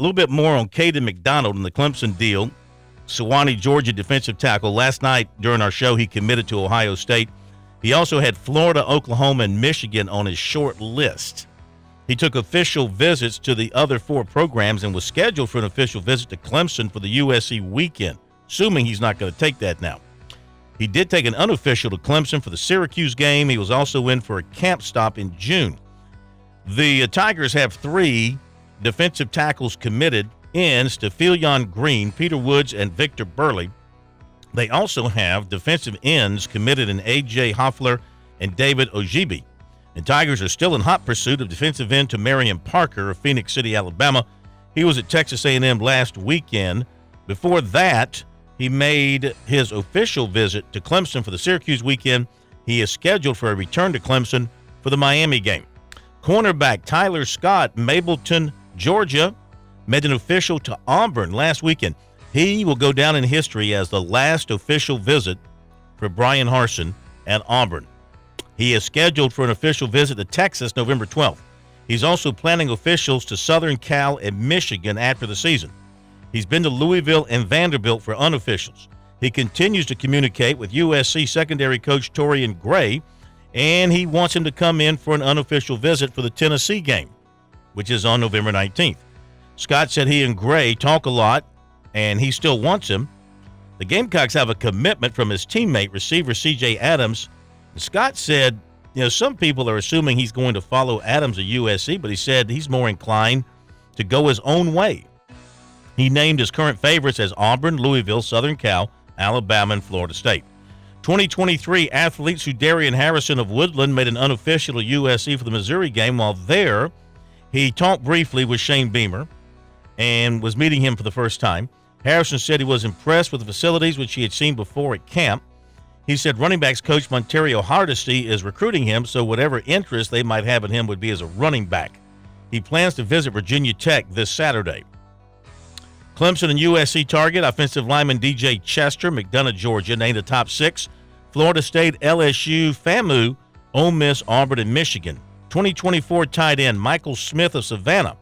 a little bit more on Kayden McDonald and the Clemson deal. Suwanee, Georgia defensive tackle. Last night during our show, he committed to Ohio State. He also had Florida, Oklahoma, and Michigan on his short list. He took official visits to the other four programs and was scheduled for an official visit to Clemson for the USC weekend, assuming he's not going to take that now. He did take an unofficial to Clemson for the Syracuse game. He was also in for a camp stop in June. The uh, Tigers have three defensive tackles committed in Stephiylan Green, Peter Woods, and Victor Burley. They also have defensive ends committed in A.J. Hoffler and David Ojiegbe. The Tigers are still in hot pursuit of defensive end Tomarrion Parker of Phenix City, Alabama. He was at Texas A&M last weekend. Before that, he made his official visit to Clemson for the Syracuse weekend. He is scheduled for a return to Clemson for the Miami game. Cornerback Tyler Scott, Mableton, Georgia, made an official to Auburn last weekend. He will go down in history as the last official visit for Bryan Harsin at Auburn. He is scheduled for an official visit to Texas November 12th. He's also planning officials to Southern Cal and Michigan after the season. He's been to Louisville and Vanderbilt for unofficials. He continues to communicate with USC secondary coach Torrian Gray, and he wants him to come in for an unofficial visit for the Tennessee game, which is on November 19th. Scott said he and Gray talk a lot, and he still wants him. The Gamecocks have a commitment from his teammate, receiver CJ Adams. Scott said, you know, some people are assuming he's going to follow Adams at USC, but he said he's more inclined to go his own way. He named his current favorites as Auburn, Louisville, Southern Cal, Alabama, and Florida State. 2023 athletes who Darian Harrison of Woodland made an unofficial USC for the Missouri game. While there, he talked briefly with Shane Beamer and was meeting him for the first time. Harrison said he was impressed with the facilities which he had seen before at camp. He said running backs coach Montario Hardesty is recruiting him, so whatever interest they might have in him would be as a running back. He plans to visit Virginia Tech this Saturday. Clemson and USC target offensive lineman DJ Chester, McDonough, Georgia, named the top six. Florida State, LSU, FAMU, Ole Miss, Auburn, and Michigan. 2024 tight end Michael Smith of Savannah,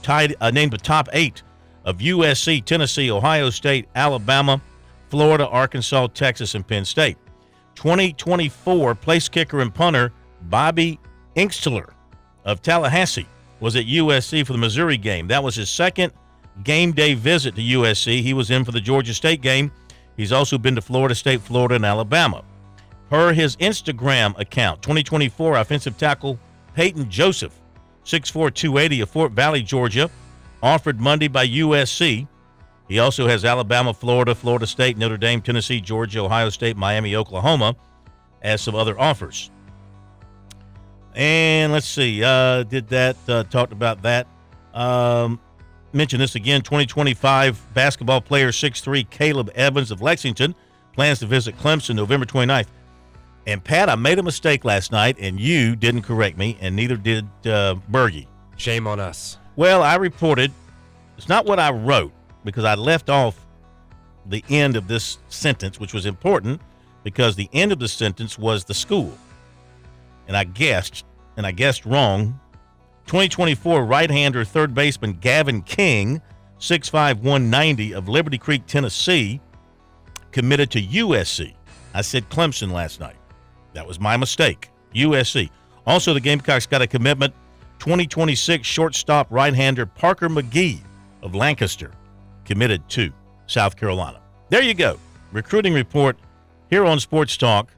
tied, uh, named the top eight of USC, Tennessee, Ohio State, Alabama, Florida, Arkansas, Texas, and Penn State. 2024 place kicker and punter Bobby Inkstler of Tallahassee was at USC for the Missouri game. That was his second – game day visit to USC. He was in for the Georgia State game. He's also been to Florida State, Florida, and Alabama. Per his Instagram account, 2024 offensive tackle Peyton Joseph, 6'4, 280 of Fort Valley, Georgia, offered Monday by USC. He also has Alabama, Florida, Florida State, Notre Dame, Tennessee, Georgia, Ohio State, Miami, Oklahoma as some other offers. And let's see, uh, did that, uh, talked about that. Um, mention this again 2025 basketball player 6'3 Caleb Evans of Lexington plans to visit Clemson November 29th. And Pat, I made a mistake last night, and you didn't correct me, and neither did uh, Bergie. Shame on us. Well, I reported it's not what I wrote because I left off the end of this sentence, which was important because the end of the sentence was the school. And I guessed, and I guessed wrong 2024 right hander third baseman Gavin King, 6'5, 190 of Liberty Creek, Tennessee, committed to USC. I said Clemson last night. That was my mistake. USC. Also, the Gamecocks got a commitment 2026 shortstop right hander Parker McGee of Lancaster, committed to South Carolina. There you go. Recruiting report here on Sports Talk